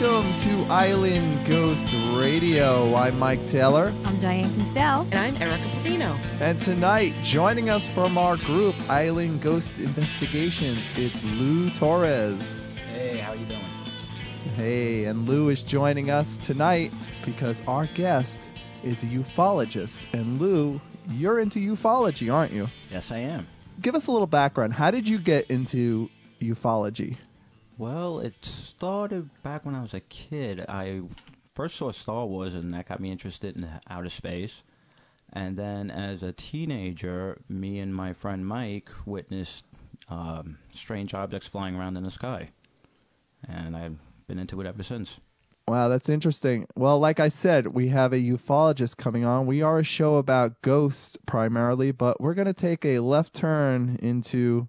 Welcome to Island Ghost Radio. I'm Mike Taylor, I'm Diane Kinstel. And I'm Erica Pavino. and tonight, joining us from our group, Island Ghost Investigations, it's Lou Torres. Hey, how are you doing? Hey, and Lou is joining us tonight because our guest is a ufologist. And Lou, you're into ufology, aren't you? Yes, I am. Give us a little background. How did you get into ufology? Well, it started back when I was a kid. I first saw Star Wars, and that got me interested in outer space. And then, as a teenager, me and my friend Mike witnessed um, strange objects flying around in the sky, and I've been into it ever since. Wow, that's interesting. Well, like I said, we have a ufologist coming on. We are a show about ghosts primarily, but we're going to take a left turn into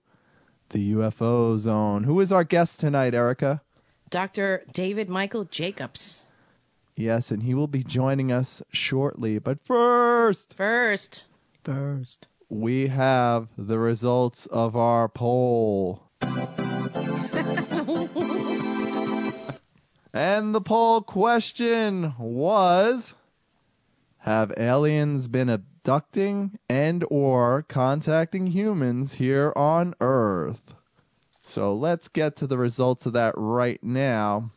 the UFO zone. Who is our guest tonight, Erica? Dr. David Michael Jacobs. Yes, and he will be joining us shortly. But first, First. First. we have the results of our poll. and the poll question was Have aliens been abducting and or contacting humans here on Earth? So let's get to the results of that right now.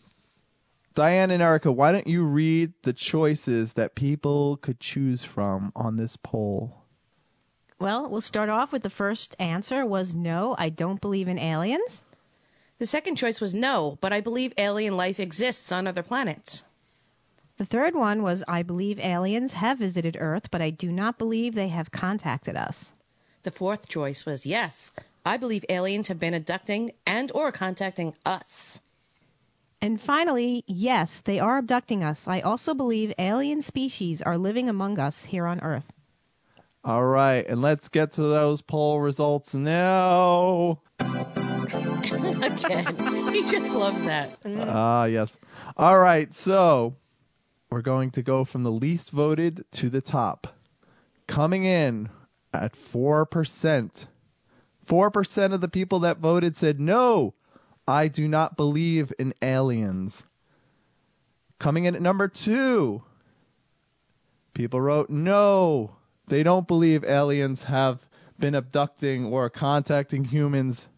Diane and Erica, why don't you read the choices that people could choose from on this poll? Well, we'll start off with the first answer was no, I don't believe in aliens. The second choice was no, but I believe alien life exists on other planets. The third one was I believe aliens have visited Earth, but I do not believe they have contacted us. The fourth choice was yes. I believe aliens have been abducting and or contacting us. And finally, yes, they are abducting us. I also believe alien species are living among us here on Earth. All right, and let's get to those poll results now. Again. he just loves that. Ah, yes. All right, so we're going to go from the least voted to the top. Coming in at 4%. 4% of the people that voted said, no, I do not believe in aliens. Coming in at number two, people wrote, no, they don't believe aliens have been abducting or contacting humans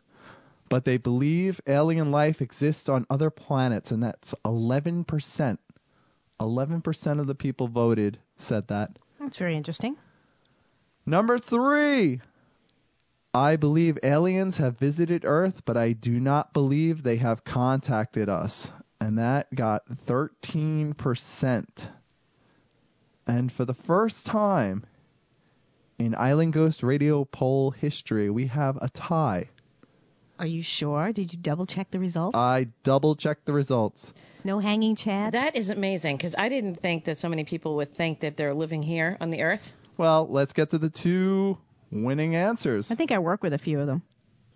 but they believe alien life exists on other planets, and that's 11%. 11% of the people voted said that. That's very interesting. Number three. I believe aliens have visited Earth, but I do not believe they have contacted us. And that got 13%. And for the first time in Island Ghost Radio poll history, we have a tie. Are you sure? Did you double check the results? I double checked the results. no hanging chad? That is amazing because I didn't think that so many people would think that they're living here on the Earth. Well, let's get to the two winning answers. I think I work with a few of them.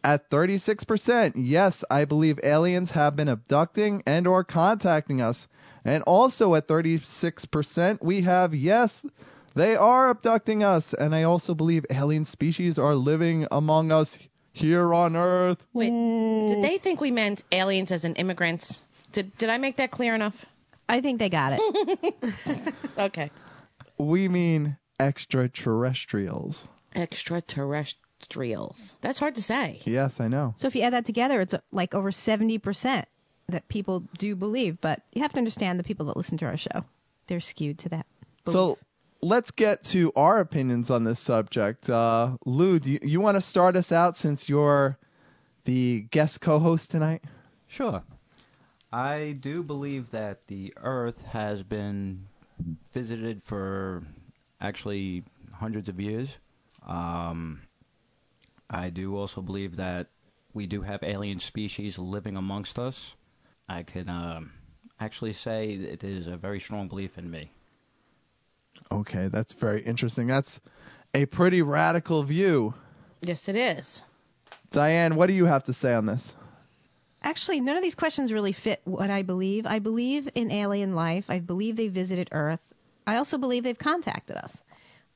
At 36%, yes, I believe aliens have been abducting and or contacting us. And also at 36%, we have yes, they are abducting us and I also believe alien species are living among us here on earth. Wait, did they think we meant aliens as in immigrants? Did, did I make that clear enough? I think they got it. Okay. We mean extraterrestrials. Extraterrestrials. That's hard to say. Yes, I know. So if you add that together, it's uh, like over 70% that people do believe. But you have to understand the people that listen to our show. They're skewed to that. belief. So let's get to our opinions on this subject. Uh, Lou, do you, you want to start us out since you're the guest co-host tonight? Sure. I do believe that the Earth has been visited for actually hundreds of years. Um, I do also believe that we do have alien species living amongst us. I can um, actually say it is a very strong belief in me. Okay, that's very interesting. That's a pretty radical view. Yes, it is. Diane, what do you have to say on this? Actually, none of these questions really fit what I believe. I believe in alien life. I believe they visited Earth. I also believe they've contacted us.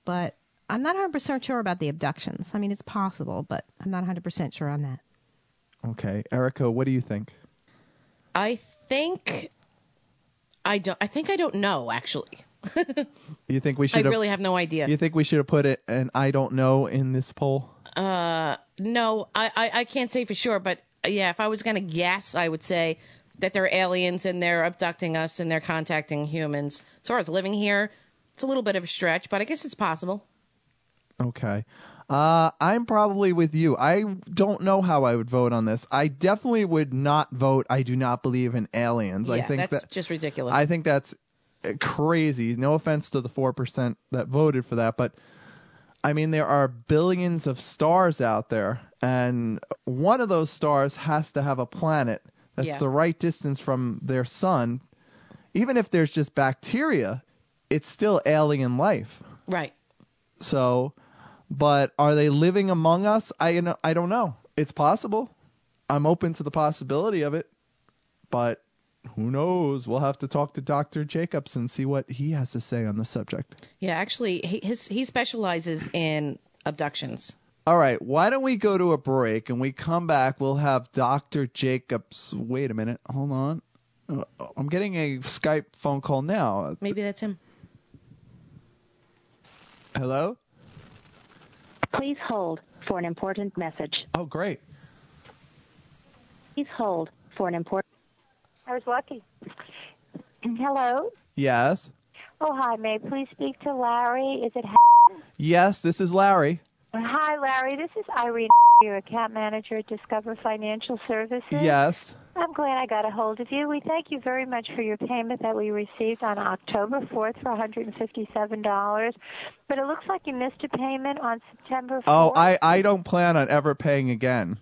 But I'm not 100% sure about the abductions. I mean, it's possible, but I'm not 100% sure on that. Okay, Erica, what do you think? I think I don't. I think I don't know actually. You think we should have? really have no idea. You think we should have put it an I don't know in this poll? Uh, no, I, I I can't say for sure, but uh, yeah, if I was gonna guess, I would say that they're aliens and they're abducting us and they're contacting humans. As far as living here, it's a little bit of a stretch, but I guess it's possible. Okay. Uh, I'm probably with you. I don't know how I would vote on this. I definitely would not vote. I do not believe in aliens. I think that's that just ridiculous. I think that's crazy. No offense to the four percent that voted for that, but I mean there are billions of stars out there, and one of those stars has to have a planet that's Yeah. the right distance from their sun. Even if there's just bacteria, it's still alien life. right. So, but are they living among us? I I don't know. It's possible. I'm open to the possibility of it, but who knows? We'll have to talk to Dr. Jacobs and see what he has to say on the subject. Yeah, actually, he, his he specializes in abductions. All right, why don't we go to a break and we come back? We'll have Dr. Jacobs. Wait a minute, hold on. Uh, I'm getting a Skype phone call now. Maybe that's him. Hello? Please hold for an important message. Oh, great. Please hold for an important. I was lucky. Hello. Yes. Oh, hi. May I please speak to Larry? Is it? Yes, this is Larry. Hi, Larry. This is Irene, your account manager at Discover Financial Services. Yes. I'm glad I got a hold of you. We thank you very much for your payment that we received on October 4th for $157. But it looks like you missed a payment on September 4th. Oh, I I don't plan on ever paying again.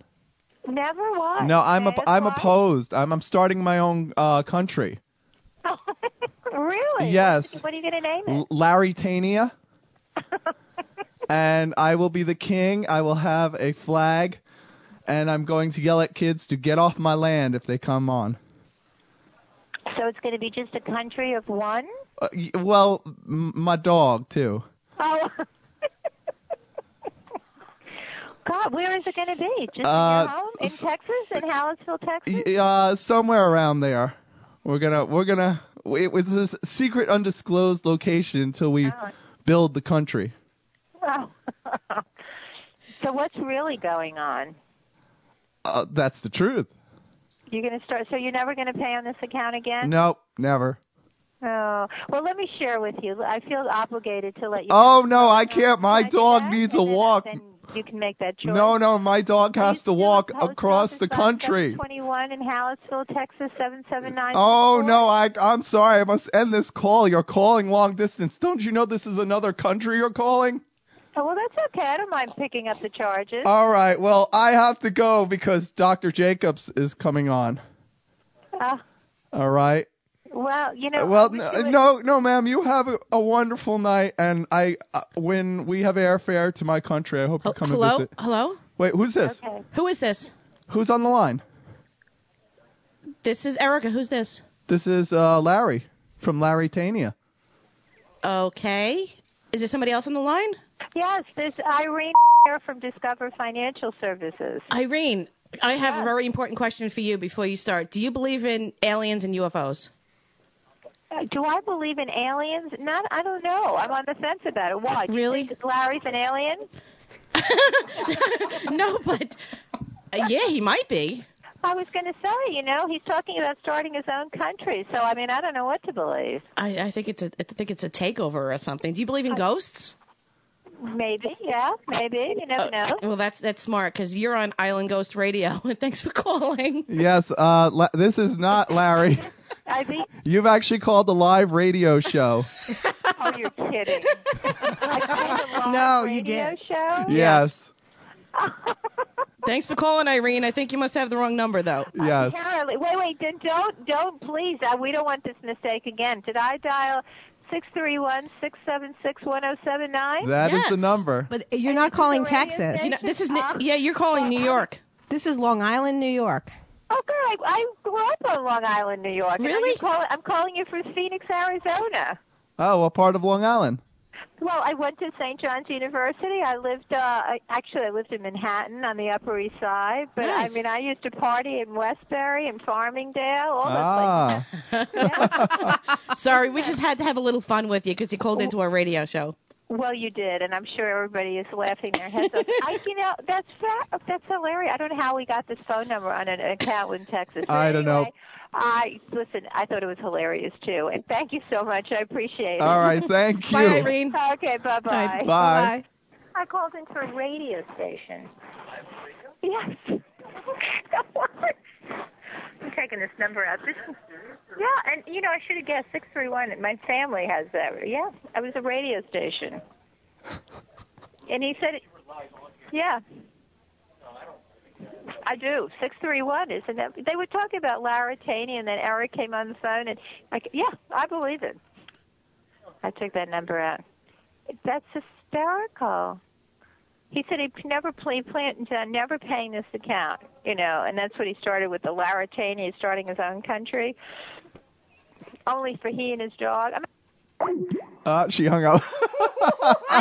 Never was. No, I'm op- I'm why? opposed. I'm I'm starting my own uh country. really? Yes. What are you going to name it? L- Larrytania. and I will be the king. I will have a flag and I'm going to yell at kids to get off my land if they come on. So it's going to be just a country of one? Uh, well, m- my dog too. Oh. God, where is it going to be? Just Uh, in your home in s- Texas, in Hallettsville, Texas? Uh somewhere around there. We're going to we're going to it, it's a secret undisclosed location until we Oh. build the country. Oh. so what's really going on? Uh, that's the truth. You're going to start. So you're never going to pay on this account again? Nope, never. Oh. Well, let me share with you. I feel obligated to let you. Oh know no, I can't. My Can I do dog needs a walk. Then you can make that choice. No, no, my dog has to walk across the country. 721 in Hallettsville, Texas, 779. Oh no, I I'm sorry. I must end this call. You're calling long distance. Don't you know this is another country you're calling? Oh, well, that's okay. I don't mind picking up the charges. All right. Well, I have to go because Dr. Jacobs is coming on. Uh, All right. Well, you know. Well, no, no, no, ma'am. You have a, a wonderful night, and I, uh, when we have airfare to my country, I hope you come Hello, and visit. hello. Wait, who's this? Okay. Who is this? Who's on the line? This is Erica. Who's this? This is uh, Larry from Larrytania. Okay. Is there somebody else on the line? Yes, this is Irene here from Discover Financial Services. Irene, I have a Yes. very important question for you before you start. Do you believe in aliens and UFOs? Do I believe in aliens? Not, I don't know. I'm on the fence about it. Why? Do you Really? think Larry's an alien? no, but uh, yeah, he might be. I was going to say, you know, he's talking about starting his own country. So, I mean, I don't know what to believe. I, I think it's a I think it's a takeover or something. Do you believe in ghosts? Maybe, yeah, maybe. You never Uh, know. well, that's that's smart because you're on Island Ghost Radio. And thanks for calling. Yes, uh, La- this is not Larry. I think. You've actually called the live radio show. Oh, you're kidding. I called a live No, you radio did. show. Yes. Thanks for calling, Irene. I think you must have the wrong number though. Yes. Apparently, wait, wait, then don't, don't, please. Uh, we don't want this mistake again. Did I dial six three one six seven six one zero seven nine? That is the Yes. number. But you're And not calling radio Texas. You know, this is Ni- Uh, yeah, you're calling New York. This is Long Island, New York. Oh, girl, I, I grew up on Long Island, New York. and Really? I'm, calling, I'm calling you from Phoenix, Arizona. Oh, what part of Long Island? Well, I went to St. John's University. I lived, uh, I, actually, I lived in Manhattan on the Upper East Side. But Nice. I mean, I used to party in Westbury and Farmingdale. All those Ah, places. Sorry, we just had to have a little fun with you because you called into our radio show. Well, you did, and I'm sure everybody is laughing their heads off. I, you know, that's fa- that's hilarious. I don't know how we got this phone number on an account in Texas. But I don't know. I listen. I thought it was hilarious too, and thank you so much. I appreciate it. all right. Thank you. Bye, Irene. Okay, bye bye. Bye. I called into a radio station. Yes. I'm taking this number out. This, yeah, and you know I should have guessed six three one. My family has that. Yeah, I was a radio station. And he said, yeah. I do. Six three one isn't that? They were talking about Laratani, and then Eric came on the phone, and like, yeah, I believe it. I took that number out. That's hysterical. He said he'd never play, planned on never paying this account, you know, and that's what he started with the Laratani, He's starting his own country, only for he and his dog. I mean, Uh, she hung up. We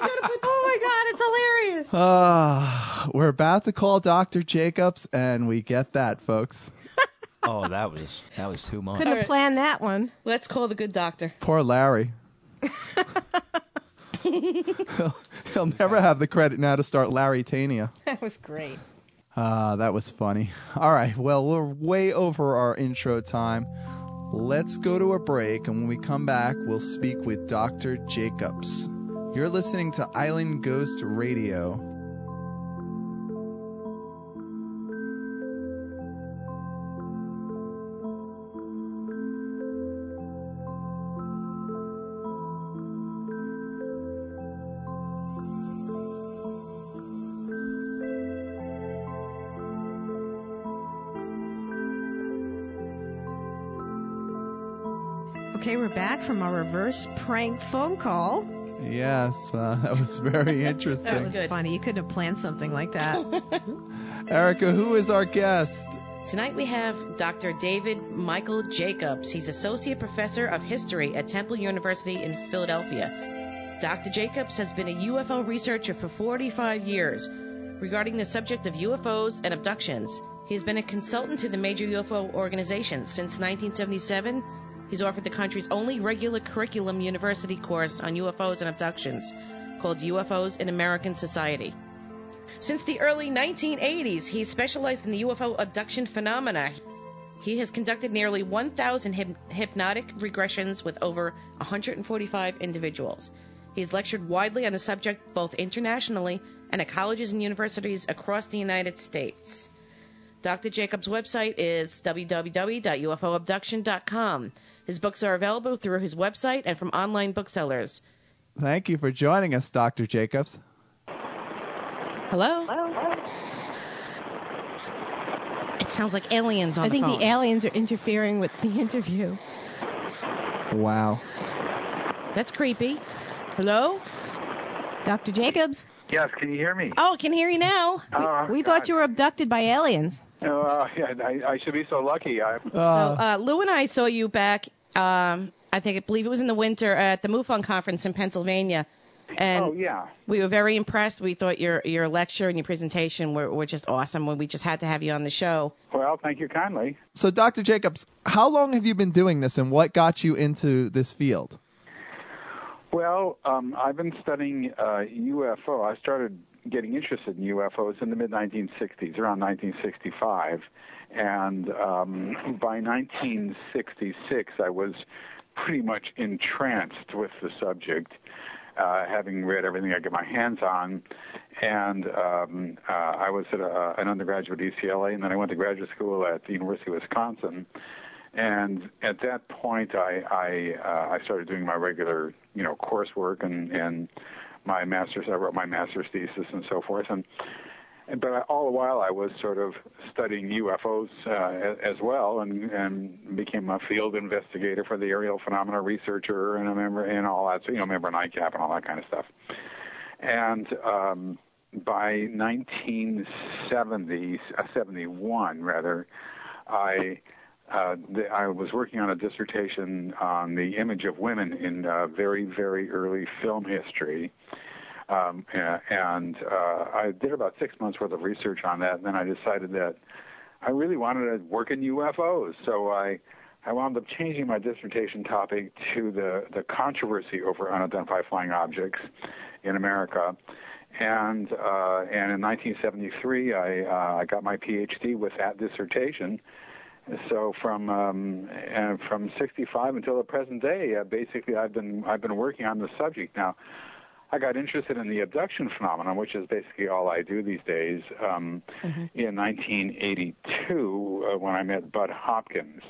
gotta put. Oh my God, it's hilarious. Ah, we're about to call Dr. Jacobs, and we get that, folks. Oh, that was that was too much. Couldn't All right. have planned that one. Let's call the good doctor. Poor Larry. he'll, he'll never have the credit now to start Larrytania. That was great. Ah, that was funny. All right, well, we're way over our intro time. Let's go to a break, and when we come back, we'll speak with Dr. Jacobs. You're listening to Island Ghost Radio. Back from our reverse prank phone call. Yes, uh, that was very interesting. That was good. funny. You couldn't have planned something like that. Erica, who is our guest? Tonight we have Dr. David Michael Jacobs. He's Associate Professor of History at Temple University in Philadelphia. Dr. Jacobs has been a UFO researcher for 45 years regarding the subject of UFOs and abductions. He has been a consultant to the major UFO organizations since 1977. He's offered the country's only regular curriculum university course on UFOs and abductions called UFOs in American Society. Since the early 1980s, he's specialized in the UFO abduction phenomena. He has conducted nearly 1,000 hyp- hypnotic regressions with over 145 individuals. He's lectured widely on the subject both internationally and at colleges and universities across the United States. Dr. Jacobs' website is www.ufoabduction.com. His books are available through his website and from online booksellers. Thank you for joining us, Dr. Jacobs. Hello? Hello. It sounds like aliens on I the phone. I think the aliens are interfering with the interview. Wow. That's creepy. Hello? Dr. Jacobs, Yes, can you hear me? Oh, I can hear you now. Oh, we thought you were abducted by aliens. Oh, uh, yeah, I, I should be so lucky. I, so uh, Lou and I saw you back. Um, I think I believe it was in the winter at the MUFON conference in Pennsylvania, and oh, yeah. we were very impressed. We thought your your lecture and your presentation were, were just awesome. We just had to have you on the show. Well, thank you kindly. So, Dr. Jacobs, how long have you been doing this, and what got you into this field? Well, um, I've been studying uh, UFO. I started getting interested in UFOs in the mid 1960s, around 1965, and um, by 1966, I was pretty much entranced with the subject. Uh, having read everything I could get my hands on, and um, uh, I was at a, an undergraduate at UCLA, and then I went to graduate school at the University of Wisconsin. And at that point, I I, uh, I started doing my regular, you know, coursework and and my master's. I wrote my master's thesis and so forth. And and- but all the while, I was sort of studying UFOs uh, as well, and and became a field investigator for the aerial phenomena researcher, and a member and all that. So you know, member of NICAP and all that kind of stuff. And um, by 1970, uh, 71 rather, I uh, the, I was working on a dissertation on the image of women in uh, very, very early film history. Um, and uh, I did about six months worth of research on that, and then I decided that I really wanted to work in UFOs. So I, I wound up changing my dissertation topic to the, the controversy over unidentified flying objects in America. And uh, and in 1973, I uh, I got my PhD with that dissertation. So from um, and from 65 until the present day, uh, basically I've been I've been working on the subject. Now, I got interested in the abduction phenomenon, which is basically all I do these days. Um, In 1982, uh, when I met Bud Hopkins,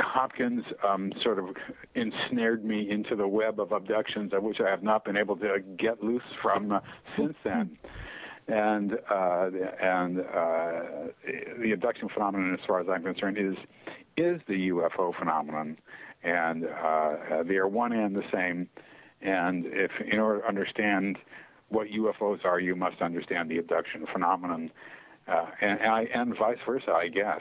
Hopkins um, sort of ensnared me into the web of abductions, of which I have not been able to get loose from uh, since then. And uh, and uh, the abduction phenomenon, as far as I'm concerned, is is the UFO phenomenon, and uh, they are one and the same. And if in order to understand what UFOs are, you must understand the abduction phenomenon, uh, and, and, and vice versa, I guess.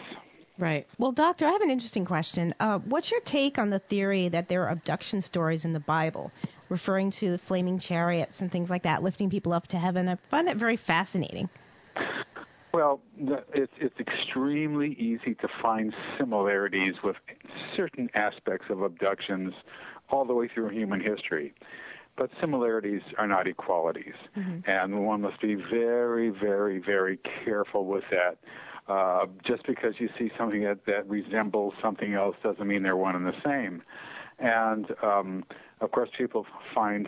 Right. Well, Doctor, I have an interesting question. Uh, what's your take on the theory that there are abduction stories in the Bible, referring to the flaming chariots and things like that, lifting people up to heaven? I find that very fascinating. Well, it's it's extremely easy to find similarities with certain aspects of abductions all the way through human history. But similarities are not equalities, and one must be very, very, very careful with that. Uh, just because you see something that, that resembles something else doesn't mean they're one and the same. And um, of course, people find,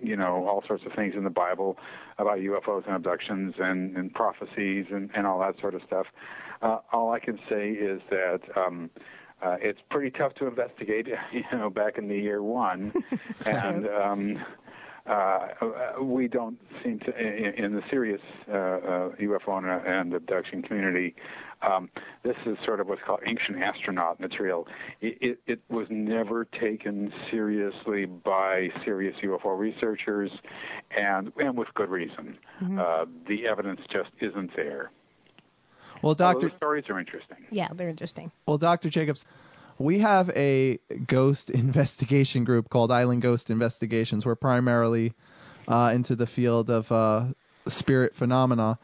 you know, all sorts of things in the Bible about UFOs and abductions and, and prophecies and, and all that sort of stuff. Uh, all I can say is that um, uh, it's pretty tough to investigate, you know, back in the year one, and um, uh, we don't seem to, in, in the serious uh, uh, UFO and, and abduction community, um, this is sort of what's called ancient astronaut material. It, it, it was never taken seriously by serious UFO researchers, and and with good reason. Uh, the evidence just isn't there. Well, Doctor, stories are interesting. Yeah, they're interesting. well, Doctor Jacobs, we have a ghost investigation group called Island Ghost Investigations. We're primarily uh, into the field of uh, spirit phenomena,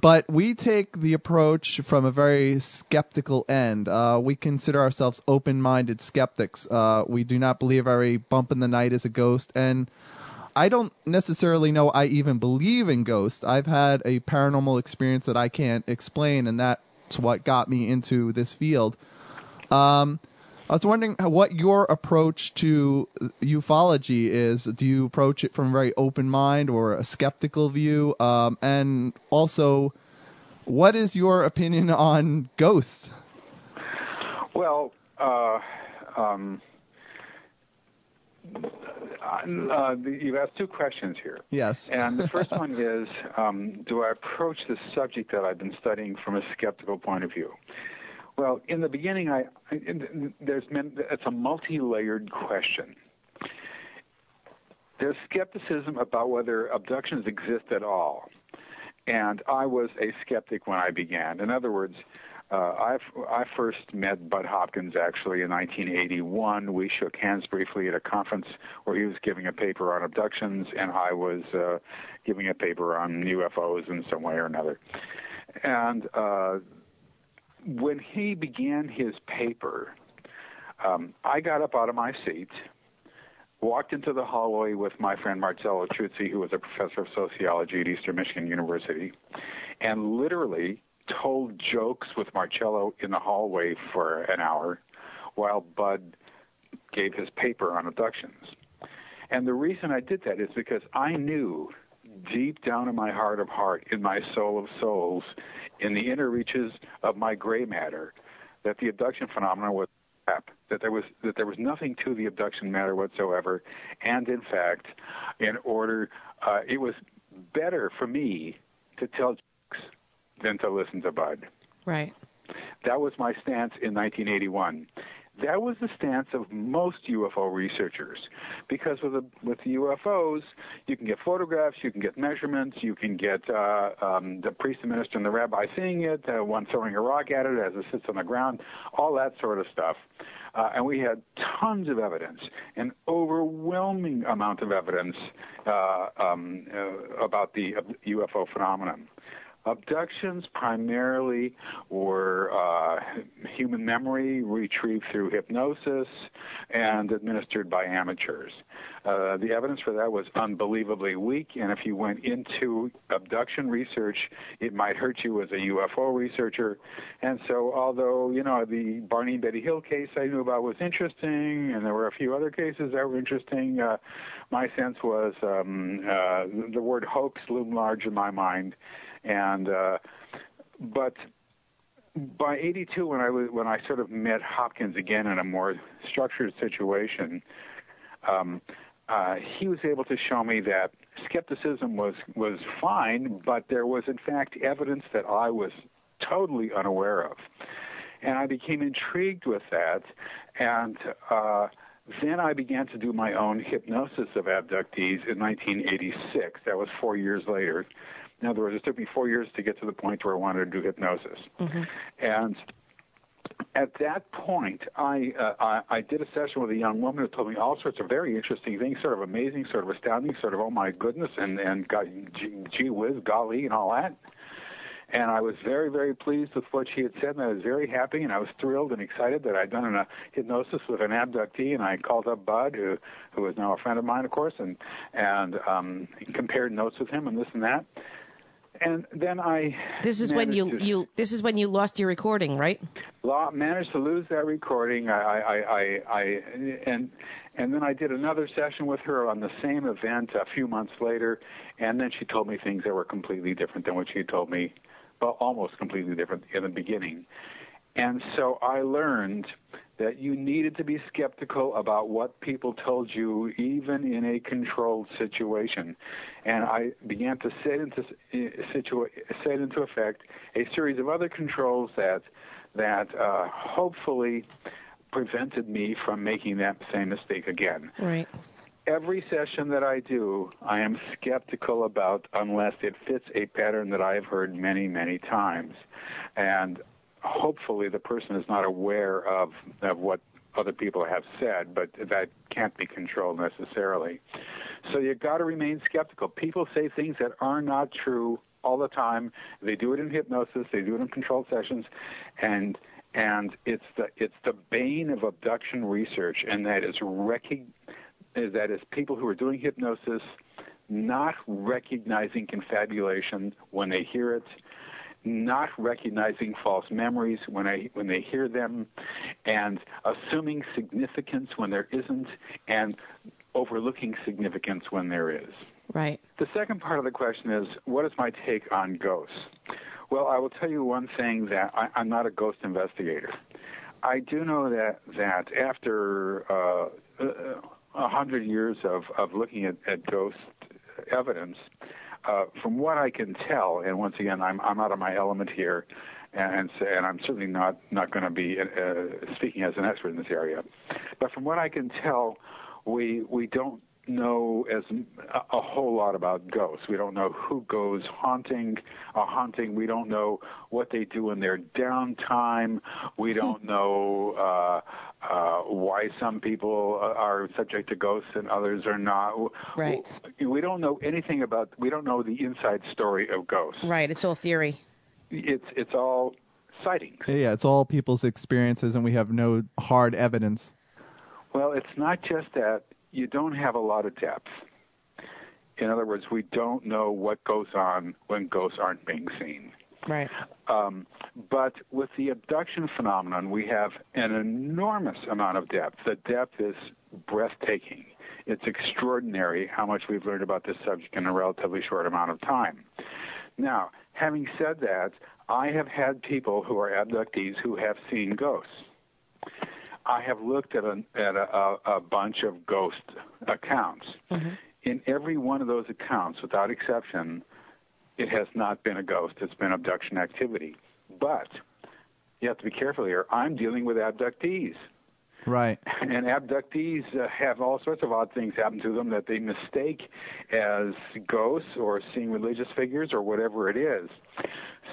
but we take the approach from a very skeptical end. Uh, we consider ourselves open-minded skeptics. Uh, we do not believe every bump in the night is a ghost, and I don't necessarily know I even believe in ghosts. I've had a paranormal experience that I can't explain, and that's what got me into this field. Um, I was wondering what your approach to ufology is. Do you approach it from a very open mind or a skeptical view? Um, and also, what is your opinion on ghosts? Well, uh, um, uh, you've asked two questions here. Yes. And the first one is um, Do I approach the subject that I've been studying from a skeptical point of view? Well, in the beginning, I, there's been, it's a multi-layered question. There's skepticism about whether abductions exist at all, and I was a skeptic when I began. In other words, uh, I I first met Bud Hopkins actually in 1981. We shook hands briefly at a conference where he was giving a paper on abductions, and I was uh, giving a paper on UFOs in some way or another. And uh, when he began his paper, um, I got up out of my seat, walked into the hallway with my friend Marcello Truzzi, who was a professor of sociology at Eastern Michigan University, and literally told jokes with Marcello in the hallway for an hour while Bud gave his paper on abductions. And the reason I did that is because I knew deep down in my heart of heart, in my soul of souls, in the inner reaches of my gray matter, that the abduction phenomenon was crap, that there was that there was nothing to the abduction matter whatsoever, and in fact, in order, uh, it was better for me to tell jokes than to listen to Bud. Right. That was my stance in 1981. That was the stance of most UFO researchers, because with the, with the UFOs, you can get photographs, you can get measurements, you can get uh, um, the priest, the minister, and the rabbi seeing it, uh, one throwing a rock at it as it sits on the ground, all that sort of stuff. Uh, and we had tons of evidence, an overwhelming amount of evidence uh, um, uh, about the UFO phenomenon. Abductions primarily were uh, human memory retrieved through hypnosis and administered by amateurs. Uh, the evidence for that was unbelievably weak, and if you went into abduction research, it might hurt you as a UFO researcher. And so, although, you know, the Barney and Betty Hill case I knew about was interesting, and there were a few other cases that were interesting, uh, my sense was um, uh, the word hoax loomed large in my mind and uh, but by 82 when I was when I sort of met Hopkins again in a more structured situation um, uh, he was able to show me that skepticism was was fine but there was in fact evidence that I was totally unaware of and I became intrigued with that and uh, then I began to do my own hypnosis of abductees in 1986. That was four years later. In other words, it took me four years to get to the point where I wanted to do hypnosis. Mm-hmm. And at that point, I, uh, I I did a session with a young woman who told me all sorts of very interesting things, sort of amazing, sort of astounding, sort of oh my goodness, and and got gee, gee whiz, golly, and all that. And I was very, very pleased with what she had said, and I was very happy, and I was thrilled and excited that I'd done a hypnosis with an abductee, and I called up Bud, who who is now a friend of mine, of course, and and um, compared notes with him and this and that and then I. This is when you to, you. This is when you lost your recording, right? Managed to lose that recording. I, I, I, I, and and then I did another session with her on the same event a few months later, and then she told me things that were completely different than what she had told me, well, almost completely different in the beginning. And so I learned that you needed to be skeptical about what people told you, even in a controlled situation. And I began to set into situa- set into effect a series of other controls that that uh, hopefully prevented me from making that same mistake again. Right. Every session that I do, I am skeptical about unless it fits a pattern that I have heard many, many times. And hopefully the person is not aware of, of what other people have said, but that can't be controlled necessarily. So you've got to remain skeptical. People say things that are not true all the time. They do it in hypnosis, they do it in controlled sessions, and and it's the it's the bane of abduction research, and that is rec- that is people who are doing hypnosis not recognizing confabulation when they hear it not recognizing false memories when I when they hear them, and assuming significance when there isn't, and overlooking significance when there is. Right. The second part of the question is, what is my take on ghosts? Well, I will tell you one thing that I, I'm not a ghost investigator. I do know that that after uh, a hundred years of, of looking at, at ghost evidence, uh, from what I can tell, and once again, I'm I'm out of my element here, and and I'm certainly not not going to be uh, speaking as an expert in this area, but from what I can tell, we we don't know as a, a whole lot about ghosts. We don't know who goes haunting a haunting. We don't know what they do in their downtime. We don't know uh, uh, why some people are subject to ghosts and others are not. Right. We don't know anything about. We don't know the inside story of ghosts. Right. It's all theory. It's it's all sightings. Yeah, it's all people's experiences, and we have no hard evidence. Well, it's not just that you don't have a lot of depth. In other words, we don't know what goes on when ghosts aren't being seen. Right. Um, but with the abduction phenomenon, we have an enormous amount of depth. The depth is breathtaking. It's extraordinary how much we've learned about this subject in a relatively short amount of time. Now, having said that, I have had people who are abductees who have seen ghosts. I have looked at a, at a, a bunch of ghost accounts. Mm-hmm. In every one of those accounts, without exception, it has not been a ghost. It's been abduction activity. But you have to be careful here. I'm dealing with abductees. Right. And abductees uh, have all sorts of odd things happen to them that they mistake as ghosts or seeing religious figures or whatever it is.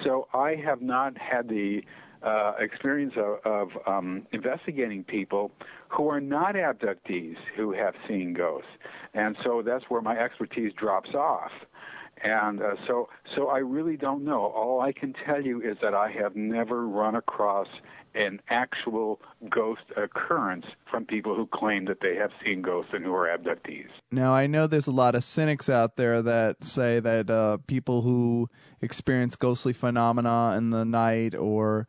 So I have not had the uh, experience of, of um, investigating people who are not abductees who have seen ghosts, and so that's where my expertise drops off. And uh, so, so I really don't know. All I can tell you is that I have never run across an actual ghost occurrence from people who claim that they have seen ghosts and who are abductees. Now, I know there's a lot of cynics out there that say that uh, people who experience ghostly phenomena in the night or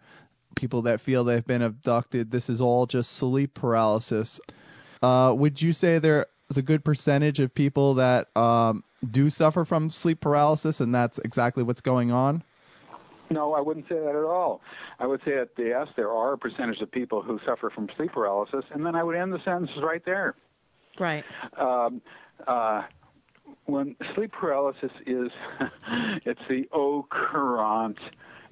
people that feel they've been abducted, this is all just sleep paralysis. Uh, would you say there is a good percentage of people that um, do suffer from sleep paralysis and that's exactly what's going on? No, I wouldn't say that at all. I would say that yes, there are a percentage of people who suffer from sleep paralysis, and then I would end the sentences right there. Right. Um, uh, when sleep paralysis is, it's the au courant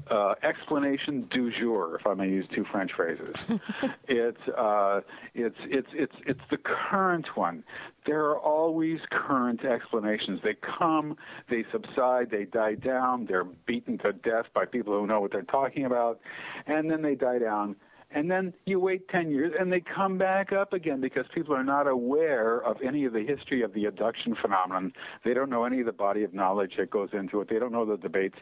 uh, explanation du jour, if I may use two French phrases. it's uh, it's it's it's it's the current one. There are always current explanations. They come, they subside, they die down. They're beaten to death by people who know what they're talking about, and then they die down and then you wait 10 years and they come back up again because people are not aware of any of the history of the abduction phenomenon. They don't know any of the body of knowledge that goes into it. They don't know the debates.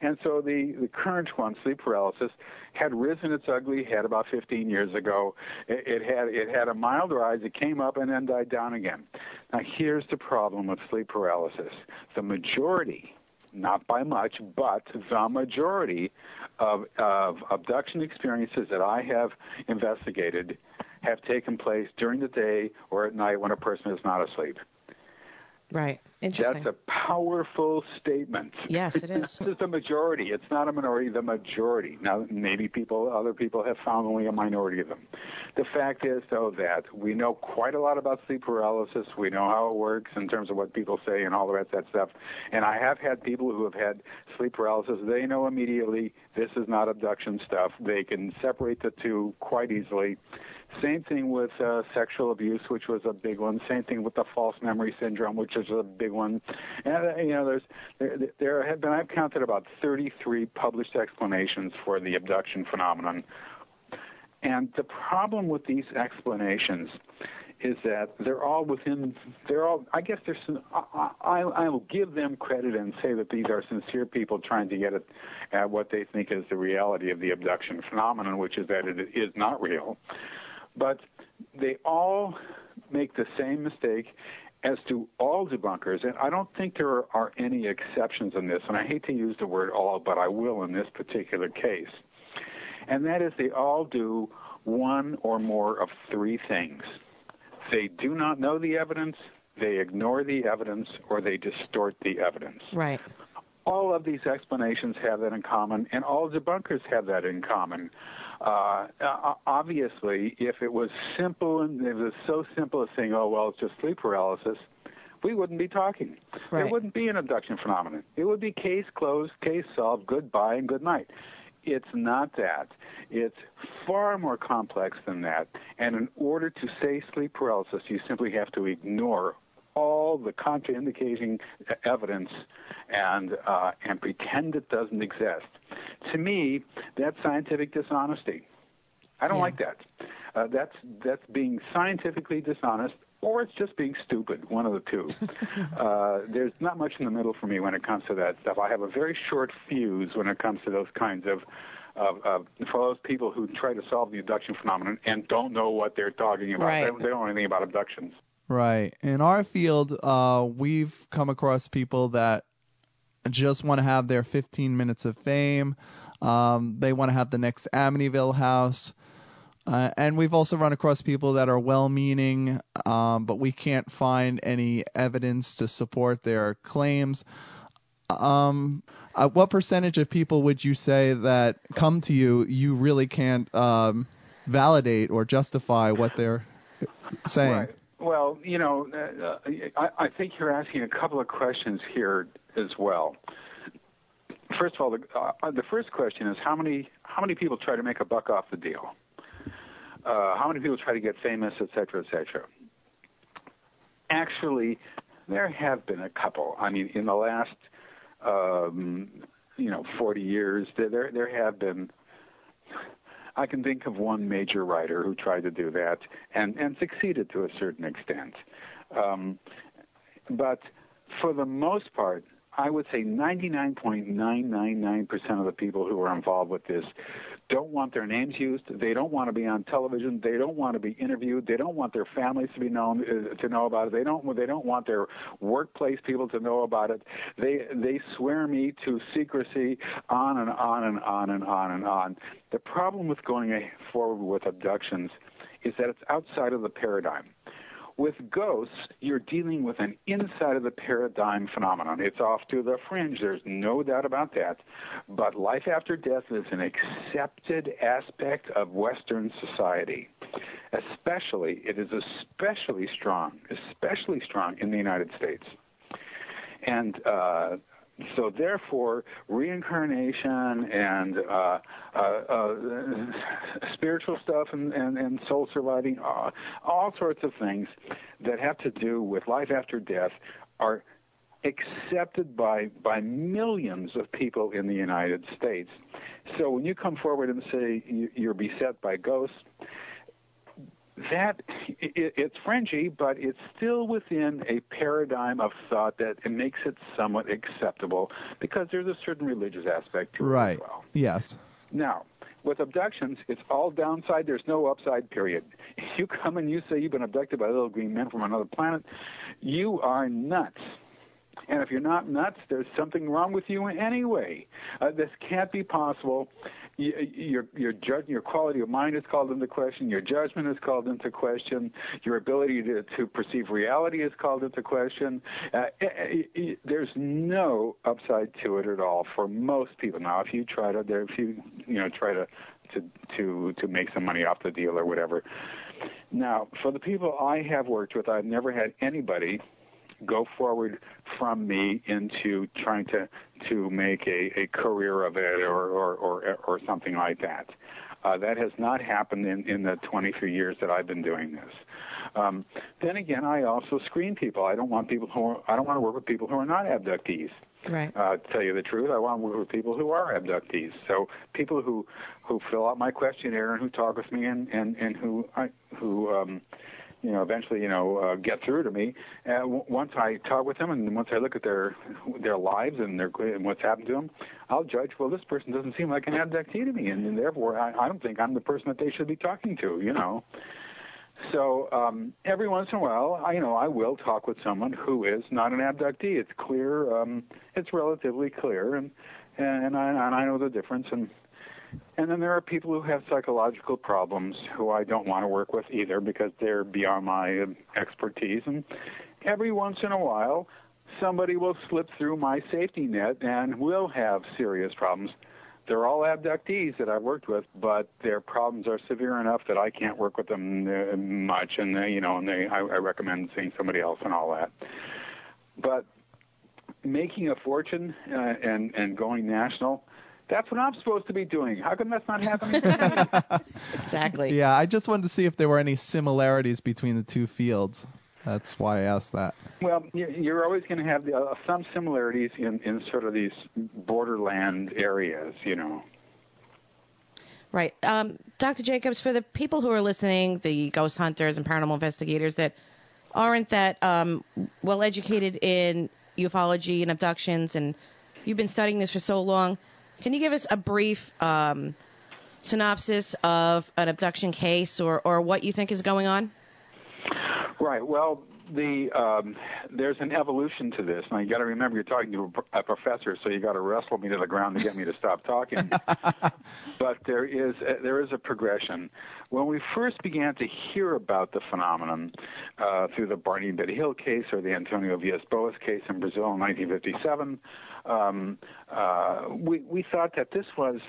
And so the, the current one, sleep paralysis, had risen its ugly head about 15 years ago. It, it had it had a mild rise. It came up and then died down again. Now here's the problem with sleep paralysis. The majority not by much, but the majority of, of abduction experiences that I have investigated have taken place during the day or at night when a person is not asleep. Right. Interesting. That's a powerful statement. Yes, it is. this is the majority. It's not a minority, the majority. Now, maybe people, other people have found only a minority of them. The fact is, though, that we know quite a lot about sleep paralysis. We know how it works in terms of what people say and all the rest of that stuff. And I have had people who have had sleep paralysis. They know immediately this is not abduction stuff. They can separate the two quite easily. Same thing with uh, sexual abuse, which was a big one. Same thing with the false memory syndrome, which is a big one. And uh, you know, there's there, there have been I've counted about 33 published explanations for the abduction phenomenon. And the problem with these explanations is that they're all within they're all I guess there's I, I I will give them credit and say that these are sincere people trying to get at, at what they think is the reality of the abduction phenomenon, which is that it is not real. But they all make the same mistake as do all debunkers, and I don't think there are any exceptions in this, and I hate to use the word all, but I will in this particular case. And that is they all do one or more of three things. They do not know the evidence, they ignore the evidence, or they distort the evidence. Right. All of these explanations have that in common, and all debunkers have that in common. Uh, obviously, if it was simple and it was so simple as saying, "Oh well, it's just sleep paralysis," we wouldn't be talking. Right. It wouldn't be an abduction phenomenon. It would be case closed, case solved, goodbye and good night. It's not that. It's far more complex than that. And in order to say sleep paralysis, you simply have to ignore all the contraindicating evidence and uh, and pretend it doesn't exist. To me, that's scientific dishonesty. I don't Yeah. like that. Uh, that's that's being scientifically dishonest, or it's just being stupid. One of the two. uh, there's not much in the middle for me when it comes to that stuff. I have a very short fuse when it comes to those kinds of. Of, of, for those people who try to solve the abduction phenomenon and don't know what they're talking about, Right. they, they don't know anything about abductions. Right. In our field, uh, we've come across people that just want to have their 15 minutes of fame. Um, they want to have the next Amityville house. Uh, and we've also run across people that are well-meaning, um, but we can't find any evidence to support their claims. Um, uh, what percentage of people would you say that come to you, you really can't um, validate or justify what they're saying? Right. Well, you know, uh, I, I think you're asking a couple of questions here as well. First of all, the, uh, the first question is how many how many people try to make a buck off the deal? uh, how many people try to get famous, et cetera, et cetera. Actually, there have been a couple. I mean, in the last, um, you know, 40 years, there there, there have been. I can think of one major writer who tried to do that and and succeeded to a certain extent. Um, but for the most part, I would say 99.999% of the people who are involved with this don't want their names used. They don't want to be on television. They don't want to be interviewed. They don't want their families to be known uh, to know about it. They don't. They don't want their workplace people to know about it. They they swear me to secrecy. On and on and on and on and on. The problem with going forward with abductions is that it's outside of the paradigm. With ghosts, you're dealing with an inside of the paradigm phenomenon. It's off to the fringe, there's no doubt about that. But life after death is an accepted aspect of Western society. Especially, it is especially strong, especially strong in the United States. And uh, so therefore, reincarnation and uh, uh, uh, spiritual stuff and, and, and soul surviving, uh, all sorts of things that have to do with life after death are accepted by by millions of people in the United States. So when you come forward and say you're beset by ghosts, that it, it's fringy, but it's still within a paradigm of thought that it makes it somewhat acceptable because there's a certain religious aspect to right. it as well. Yes. Now, with abductions, it's all downside. There's no upside. Period. If you come and you say you've been abducted by little green men from another planet, you are nuts. And if you're not nuts, there's something wrong with you anyway. Uh, this can't be possible your your judge, your quality of mind is called into question. Your judgment is called into question. Your ability to, to perceive reality is called into question. Uh, it, it, there's no upside to it at all for most people. Now, if you try to, if you you know try to to to to make some money off the deal or whatever. Now, for the people I have worked with, I've never had anybody go forward from me into trying to to make a, a career of it or, or, or, or something like that. Uh, that has not happened in, in the 23 years that I've been doing this. Um, then again, I also screen people. I don't want people who are, I don't want to work with people who are not abductees. Right. Uh, to tell you the truth, I want to work with people who are abductees. So people who who fill out my questionnaire and who talk with me and and and who I, who um, you know, eventually, you know, uh, get through to me. And w- once I talk with them and once I look at their their lives and their and what's happened to them, I'll judge. Well, this person doesn't seem like an abductee to me, and, and therefore, I, I don't think I'm the person that they should be talking to. You know. So um, every once in a while, I, you know, I will talk with someone who is not an abductee. It's clear. Um, it's relatively clear, and and I, and I know the difference. And and then there are people who have psychological problems who I don't want to work with either because they're beyond my uh, expertise. And every once in a while, somebody will slip through my safety net and will have serious problems. They're all abductees that I've worked with, but their problems are severe enough that I can't work with them uh, much, and they, you know, and they, I, I recommend seeing somebody else and all that. But making a fortune uh, and and going national, that's what I'm supposed to be doing. How come that's not happening? exactly. Yeah, I just wanted to see if there were any similarities between the two fields. That's why I asked that. Well, you're always going to have uh, some similarities in, in sort of these borderland areas, you know. Right. Um, Dr. Jacobs, for the people who are listening, the ghost hunters and paranormal investigators that aren't that um, well educated in ufology and abductions, and you've been studying this for so long, can you give us a brief um, synopsis of an abduction case or, or what you think is going on? Right. Well, the um, there's an evolution to this. Now you got to remember you're talking to a professor, so you got to wrestle me to the ground to get me to stop talking. but there is a, there is a progression. When we first began to hear about the phenomenon uh, through the Barney Betty Hill case or the Antonio Villas Boas case in Brazil in 1957 um, uh, we we thought that this was,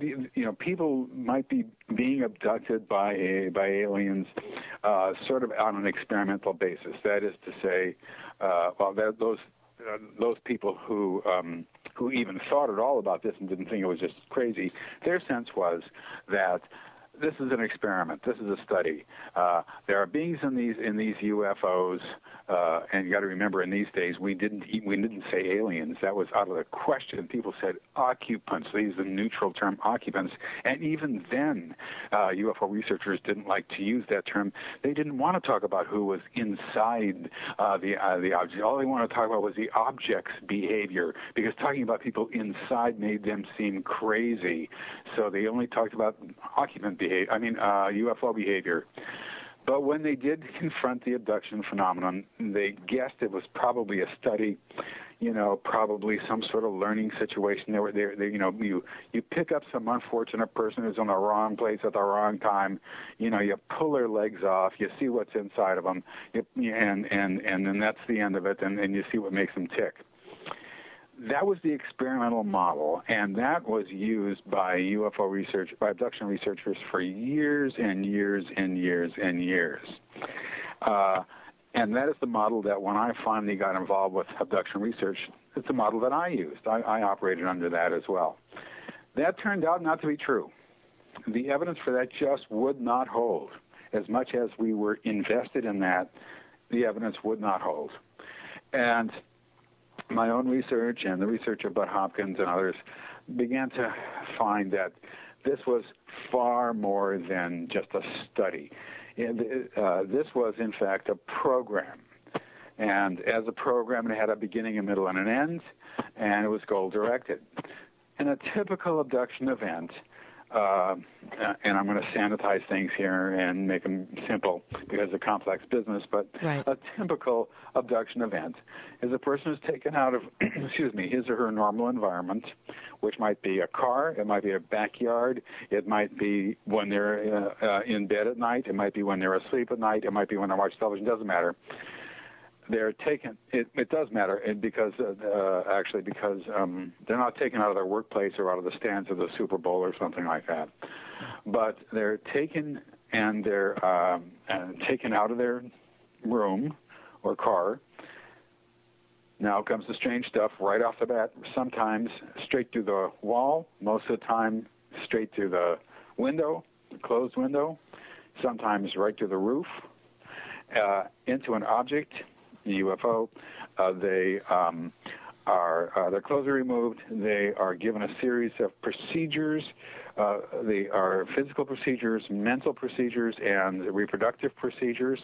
you know, people might be being abducted by by aliens, uh, sort of on an experimental basis. That is to say, uh, well, that, those uh, those people who um, who even thought at all about this and didn't think it was just crazy, their sense was that this is an experiment. This is a study. Uh, there are beings in these in these UFOs, uh, and you got to remember, in these days we didn't we didn't say aliens. That was out of the question. People said occupants. They used the neutral term occupants, and even then, uh, UFO researchers didn't like to use that term. They didn't want to talk about who was inside uh, the uh, the object. All they wanted to talk about was the object's behavior, because talking about people inside made them seem crazy. So they only talked about occupant behavior. I mean, uh, UFO behavior. But when they did confront the abduction phenomenon, they guessed it was probably a study, you know, probably some sort of learning situation. They were there, they, you know, you you pick up some unfortunate person who's in the wrong place at the wrong time, you know, you pull their legs off, you see what's inside of them, you, and and and then that's the end of it, and and you see what makes them tick that was the experimental model, and that was used by UFO research, by abduction researchers for years and years and years and years. Uh, and that is the model that when I finally got involved with abduction research, it's the model that I used. I, I operated under that as well. That turned out not to be true. The evidence for that just would not hold. As much as we were invested in that, the evidence would not hold. And my own research and the research of Bud Hopkins and others began to find that this was far more than just a study. Uh, this was, in fact, a program. And as a program, it had a beginning, a middle, and an end, and it was goal directed. In a typical abduction event, uh, and I'm going to sanitize things here and make them simple because it's a complex business. But right. a typical abduction event is a person is taken out of, excuse me, his or her normal environment, which might be a car, it might be a backyard, it might be when they're uh, uh, in bed at night, it might be when they're asleep at night, it might be when they're watching television. Doesn't matter they're taken. It, it does matter because uh, uh, actually because um, they're not taken out of their workplace or out of the stands of the Super Bowl or something like that, but they're taken and they're um, and taken out of their room or car. Now comes the strange stuff right off the bat. Sometimes straight through the wall. Most of the time straight through the window, the closed window. Sometimes right through the roof. Uh, into an object UFO. Uh, they um, are uh, their clothes are removed. They are given a series of procedures. Uh, they are physical procedures, mental procedures, and reproductive procedures.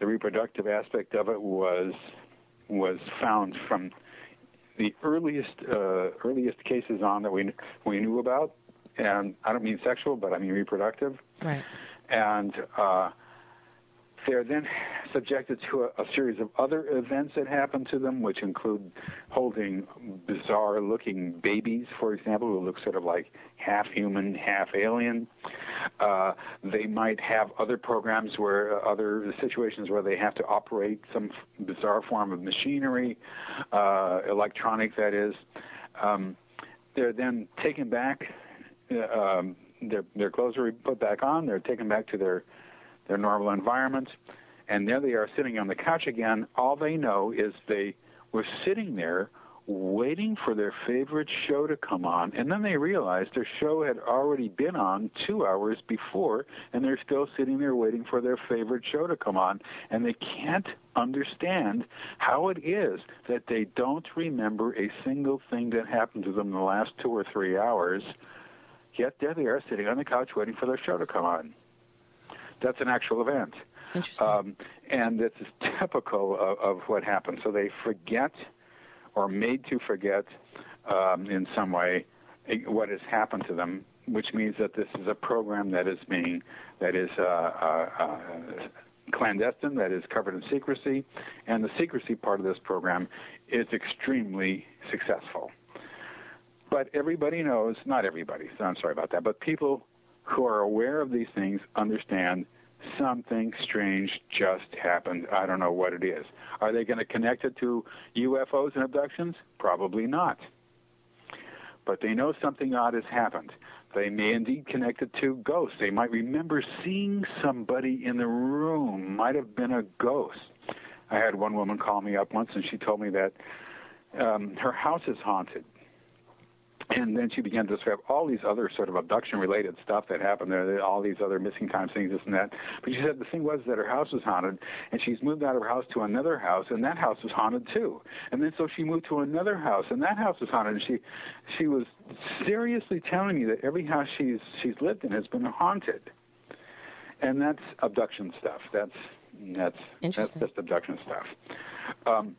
The reproductive aspect of it was was found from the earliest uh, earliest cases on that we we knew about, and I don't mean sexual, but I mean reproductive. Right. And uh, they're then subjected to a, a, series of other events that happen to them, which include holding bizarre looking babies, for example, who look sort of like half human, half alien. Uh, they might have other programs where uh, other situations where they have to operate some bizarre form of machinery, uh, electronic that is. Um, they're then taken back. Uh, um, their their clothes are put back on. They're taken back to their their normal environment, and there they are sitting on the couch again. All they know is they were sitting there waiting for their favorite show to come on, and then they realized their show had already been on two hours before, and they're still sitting there waiting for their favorite show to come on, and they can't understand how it is that they don't remember a single thing that happened to them in the last two or three hours, yet there they are sitting on the couch waiting for their show to come on. That's an actual event. Interesting. Um, and this is typical of, of what happens. So they forget or made to forget um, in some way eh, what has happened to them, which means that this is a program that is being that is uh, uh, uh, clandestine, that is covered in secrecy, and the secrecy part of this program is extremely successful. But everybody knows, not everybody, so I'm sorry about that, but people who are aware of these things understand something strange just happened. I don't know what it is. Are they going to connect it to UFOs and abductions? Probably not. But they know something odd has happened. They may indeed connect it to ghosts. They might remember seeing somebody in the room, might have been a ghost. I had one woman call me up once and she told me that um, her house is haunted and then she began to describe all these other sort of abduction related stuff that happened there, all these other missing times, things, this and that. But she said the thing was that her house was haunted, and she's moved out of her house to another house, and that house was haunted too. And then so she moved to another house, and that house was haunted. And she she was seriously telling me that every house she's she's lived in has been haunted. And that's abduction stuff. That's that's that's just abduction stuff. Um,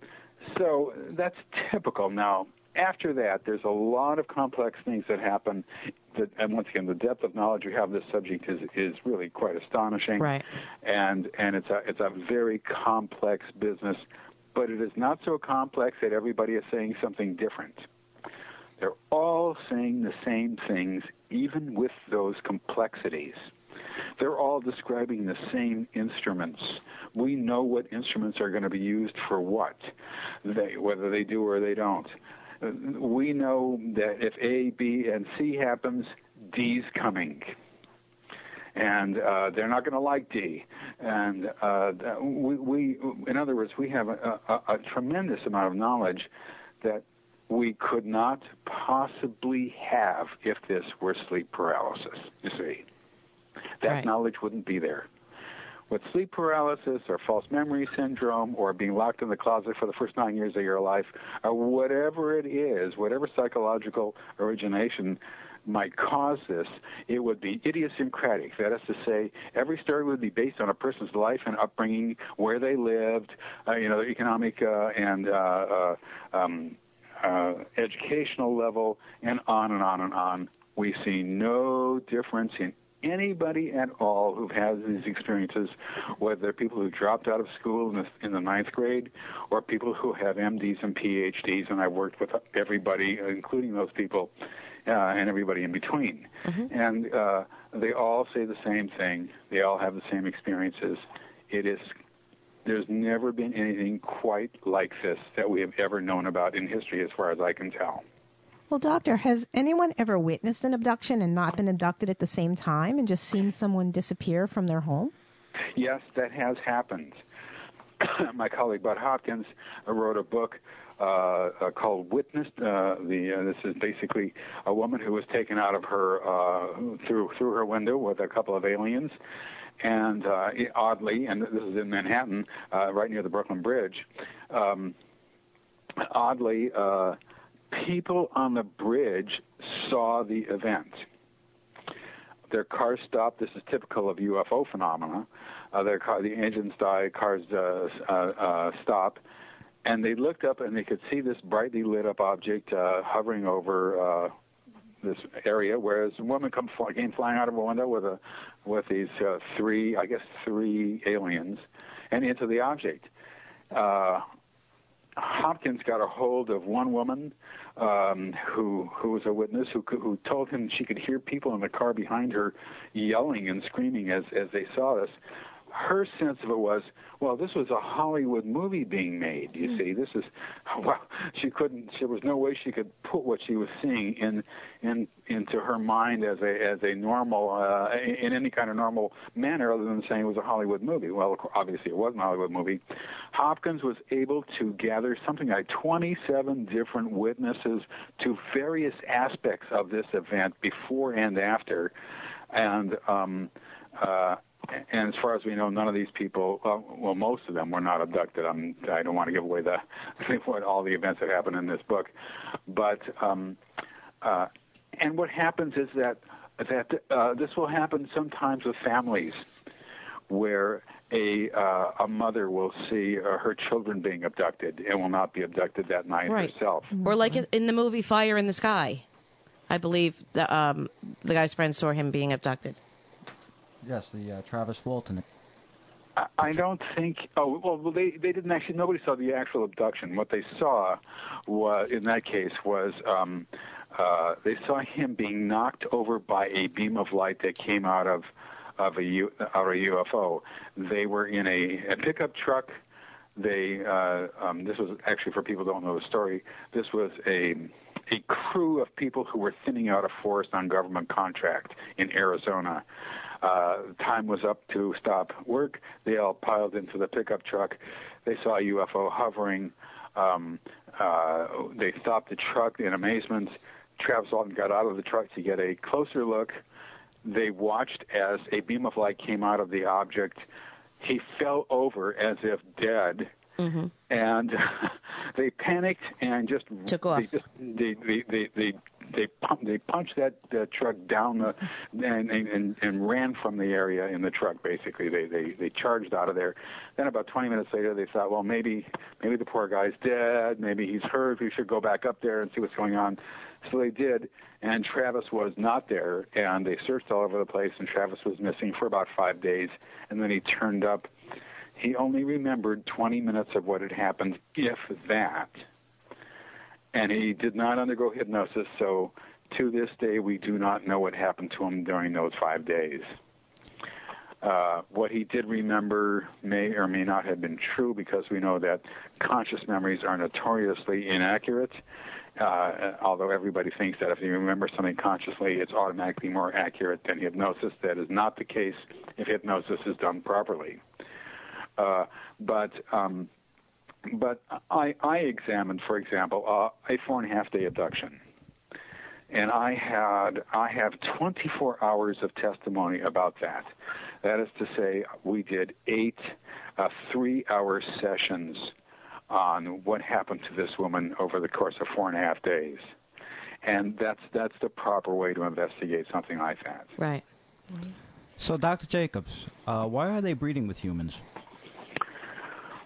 so that's typical. Now, after that, there's a lot of complex things that happen. That, and once again, the depth of knowledge we have of this subject is is really quite astonishing. Right. And and it's a it's a very complex business, but it is not so complex that everybody is saying something different. They're all saying the same things, even with those complexities. They're all describing the same instruments. We know what instruments are going to be used for what, they, whether they do or they don't. We know that if A, B, and C happens, D's coming. And uh, they're not going to like D. And uh, we, we, in other words, we have a, a, a tremendous amount of knowledge that we could not possibly have if this were sleep paralysis, you see. That Right. knowledge wouldn't be there. With sleep paralysis or false memory syndrome or being locked in the closet for the first nine years of your life or whatever it is, whatever psychological origination might cause this, it would be idiosyncratic. That is to say, every story would be based on a person's life and upbringing, where they lived, uh, you know, their economic uh, and uh, uh, um, uh, educational level, and on and on and on. We see no difference in anybody at all who has these experiences, whether they're people who dropped out of school in the, in the ninth grade or people who have MDs and PhDs, and I've worked with everybody, including those people, uh, and everybody in between. And uh, they all say the same thing. They all have the same experiences. It is there's never been anything quite like this that we have ever known about in history, as far as I can tell. Well, doctor, has anyone ever witnessed an abduction and not been abducted at the same time and just seen someone disappear from their home? Yes, that has happened. My colleague Bud Hopkins uh, wrote a book uh, uh, called "Witnessed." Uh, the uh, this is basically a woman who was taken out of her uh, through through her window with a couple of aliens, and uh, oddly, and this is in Manhattan, uh, right near the Brooklyn Bridge. Um, oddly, uh, people on the bridge saw the event their car stopped. This is typical of UFO phenomena. Uh, their car, the engines die, cars uh, uh, uh, stop, and they looked up and they could see this brightly lit up object uh, hovering over uh, this area. Whereas a woman come fly, came flying out of a window with a with these three, I guess, three aliens, and into the object. Hopkins got a hold of one woman um, who who was a witness who who told him she could hear people in the car behind her yelling and screaming as as they saw this. Her sense of it was, well, this was a Hollywood movie being made. You see, this is well, she couldn't. There was no way she could put what she was seeing in in into her mind as a as a normal uh, in any kind of normal manner, other than saying it was a Hollywood movie. Well, obviously it wasn't a Hollywood movie. Hopkins was able to gather something like 27 different witnesses to various aspects of this event before and after, and um, uh, and as far as we know, none of these people, well, well most of them were not abducted. I'm, I don't want to give away the what all the events that happened in this book, but um, uh, and what happens is that that uh, this will happen sometimes with families where a uh, a mother will see uh, her children being abducted and will not be abducted that night Right. herself. Or like in- in the movie Fire in the Sky. I believe the um the guy's friend saw him being abducted. Yes, the uh, Travis Walton. I- I don't think. Oh well, they they didn't actually. Nobody saw the actual abduction. What they saw, was in that case, was um, uh, they saw him being knocked over by a beam of light that came out of of a U, of a UFO. They were in a, a pickup truck. They uh, um, this was actually for people who don't know the story. This was a a crew of people who were thinning out a forest on government contract in Arizona. Uh, time was up to stop work. They all piled into the pickup truck. They saw a UFO hovering. Um, uh, they stopped the truck in amazement. Travis Walton got out of the truck to get a closer look. They watched as a beam of light came out of the object. He fell over as if dead, hmm and they panicked and just Took off. They just, they, they, they, they, they, pump, they punched that uh, truck down the and, and and ran from the area in the truck. Basically, they they they charged out of there. Then about 20 minutes later, they thought, well, maybe maybe the poor guy's dead. Maybe he's hurt. We should go back up there and see what's going on. So they did, and Travis was not there. And they searched all over the place, and Travis was missing for about five days. And then he turned up. He only remembered 20 minutes of what had happened, if that. And he did not undergo hypnosis, so to this day, we do not know what happened to him during those five days. Uh, what he did remember may or may not have been true because we know that conscious memories are notoriously inaccurate. Uh, although everybody thinks that if you remember something consciously, it's automatically more accurate than hypnosis. That is not the case if hypnosis is done properly. Uh, but um, but I, I examined, for example, uh, a four and a half day abduction, and I had I have 24 hours of testimony about that. That is to say, we did eight uh, three-hour sessions on what happened to this woman over the course of four and a half days, and that's that's the proper way to investigate something like that. Right. So, Dr. Jacobs, uh, why are they breeding with humans?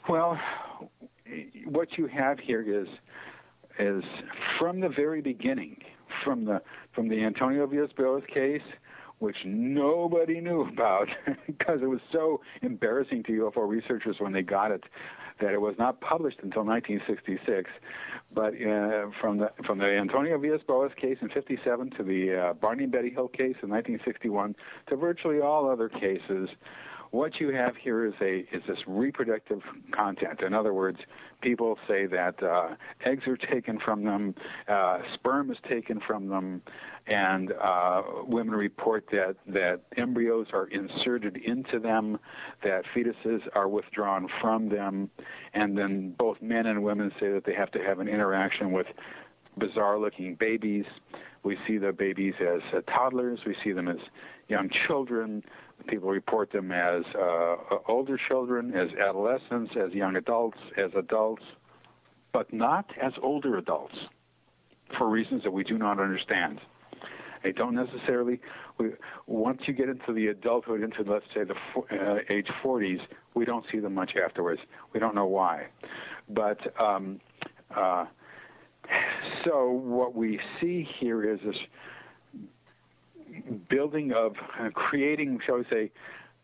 Well, what you have here is is from the very beginning, from the from the Antonio Villas-Boas case, which nobody knew about because it was so embarrassing to UFO researchers when they got it that it was not published until 1966. But uh, from the from the Antonio Villas-Boas case in 57 to the uh, Barney and Betty Hill case in 1961 to virtually all other cases, what you have here is a is this reproductive content. In other words, people say that uh, eggs are taken from them, uh, sperm is taken from them, and uh, women report that that embryos are inserted into them, that fetuses are withdrawn from them, and then both men and women say that they have to have an interaction with bizarre-looking babies. We see the babies as uh, toddlers. We see them as young children. People report them as uh, older children, as adolescents, as young adults, as adults, but not as older adults for reasons that we do not understand. They don't necessarily. We, once you get into the adulthood, into let's say the uh, age 40s, we don't see them much afterwards. We don't know why, but um, uh, so what we see here is this building of uh, creating, shall we say,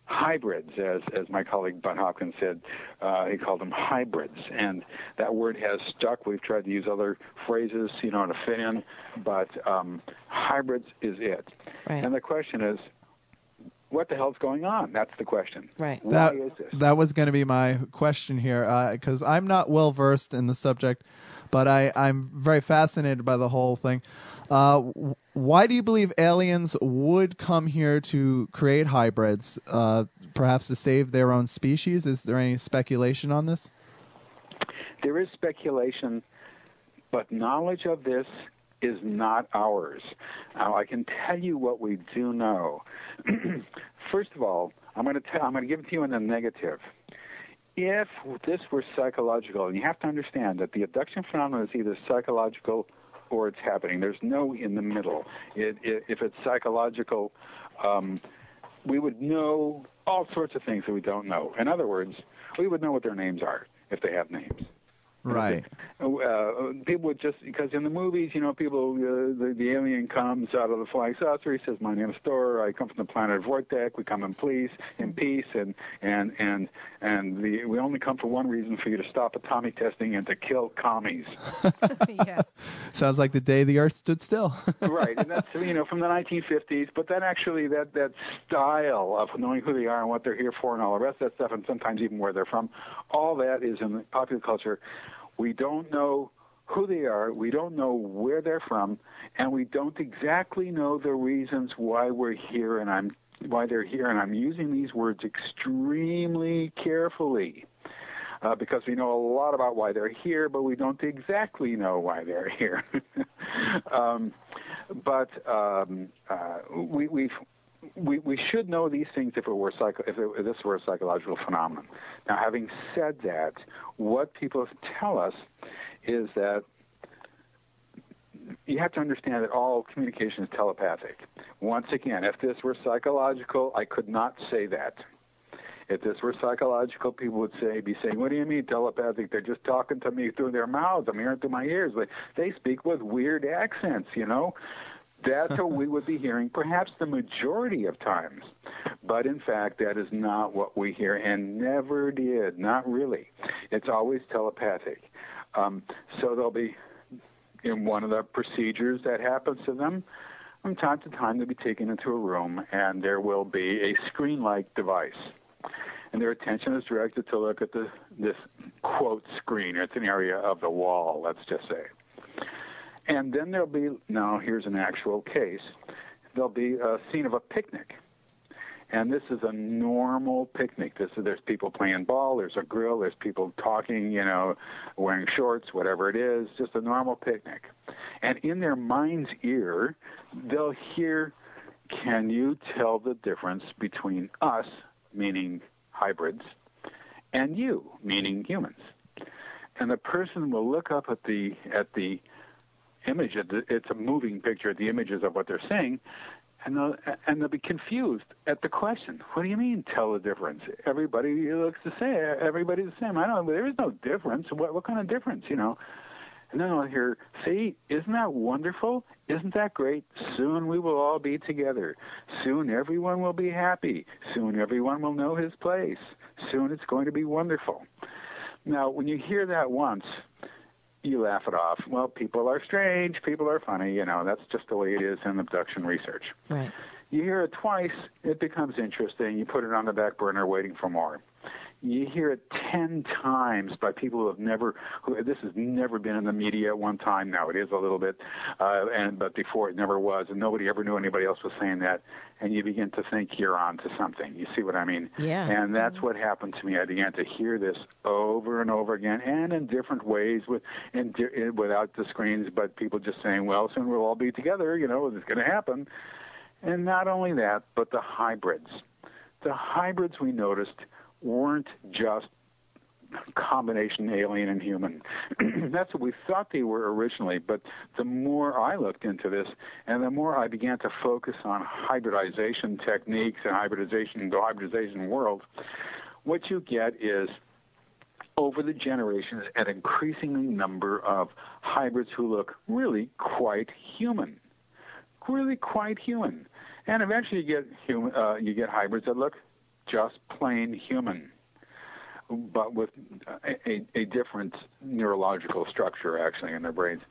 hybrids, as as my colleague Bud Hopkins said, uh, he called them hybrids, and that word has stuck. We've tried to use other phrases, you know, to fit in, but um, hybrids is it. Right. And the question is, what the hell's going on? That's the question. Right. Why That is this? that was going to be my question here, because I'm not well versed in the subject, but I I'm very fascinated by the whole thing. Uh, why do you believe aliens would come here to create hybrids? Uh, perhaps to save their own species? Is there any speculation on this? There is speculation, but knowledge of this is not ours. Now, I can tell you what we do know. First of all, I'm going to tell, I'm going to give it to you in the negative. If this were psychological, and you have to understand that the abduction phenomenon is either psychological or it's happening. There's no in the middle. It, it, if it's psychological, um, we would know all sorts of things that we don't know. In other words, we would know what their names are if they have names. Right. Uh, people would just because in the movies, you know, people uh, the, the alien comes out of the flying saucer. He says, "My name is Thor. I come from the planet Vortek. We come in peace, in peace, and and and and the, we only come for one reason: for you to stop atomic testing and to kill commies." yeah. Sounds like the day the Earth stood still. right, and that's you know from the 1950s. But then actually that that style of knowing who they are and what they're here for and all the rest of that stuff, and sometimes even where they're from, all that is in popular culture. We don't know who they are, we don't know where they're from, and we don't exactly know the reasons why we're here. And I'm why they're here, and I'm using these words extremely carefully. Uh, because we know a lot about why they're here, but we don't exactly know why they're here. um, but um, uh, we we've we, we should know these things if it were psycho, if, it, if this were a psychological phenomenon. Now, having said that, what people tell us is that you have to understand that all communication is telepathic. Once again, if this were psychological, I could not say that. If this were psychological, people would say, be saying, "What do you mean telepathic? They're just talking to me through their mouths. I'm hearing through my ears, but they speak with weird accents, you know." That's what we would be hearing, perhaps the majority of times. But in fact, that is not what we hear, and never did. Not really. It's always telepathic. Um, so they'll be in one of the procedures that happens to them. From time to time, they'll be taken into a room, and there will be a screen-like device and their attention is directed to look at the this quote screen. It's an area of the wall, let's just say. And then there'll be now here's an actual case. There'll be a scene of a picnic. And this is a normal picnic. This is, there's people playing ball, there's a grill, there's people talking, you know, wearing shorts, whatever it is, just a normal picnic. And in their mind's ear, they'll hear, Can you tell the difference between us, meaning hybrids, and you, meaning humans. And the person will look up at the at the image. It's a moving picture. The images of what they're saying, and they'll and they'll be confused at the question. What do you mean? Tell the difference? Everybody looks the same. Everybody's the same. I don't. There is no difference. What what kind of difference? You know. And then I'll hear, see, isn't that wonderful? Isn't that great? Soon we will all be together. Soon everyone will be happy. Soon everyone will know his place. Soon it's going to be wonderful. Now, when you hear that once, you laugh it off. Well, people are strange. People are funny. You know, that's just the way it is in abduction research. Right. You hear it twice, it becomes interesting. You put it on the back burner waiting for more you hear it ten times by people who have never who this has never been in the media at one time. Now it is a little bit uh and but before it never was and nobody ever knew anybody else was saying that. And you begin to think you're on to something. You see what i mean? Yeah. And that's what happened to me. I began to hear this over and over again and in different ways with in, in without the screens but people just saying well soon we'll all be together you know it's going to happen. And not only that but the hybrids. The hybrids we noticed weren't just combination alien and human. That's what we thought they were originally, but the more I looked into this and the more I began to focus on hybridization techniques and hybridization, the hybridization world, what you get is over the generations an increasing number of hybrids who look really quite human. Really quite human. And eventually you get human, uh, you get hybrids that look just plain human, but with a, a, different neurological structure actually in their brains.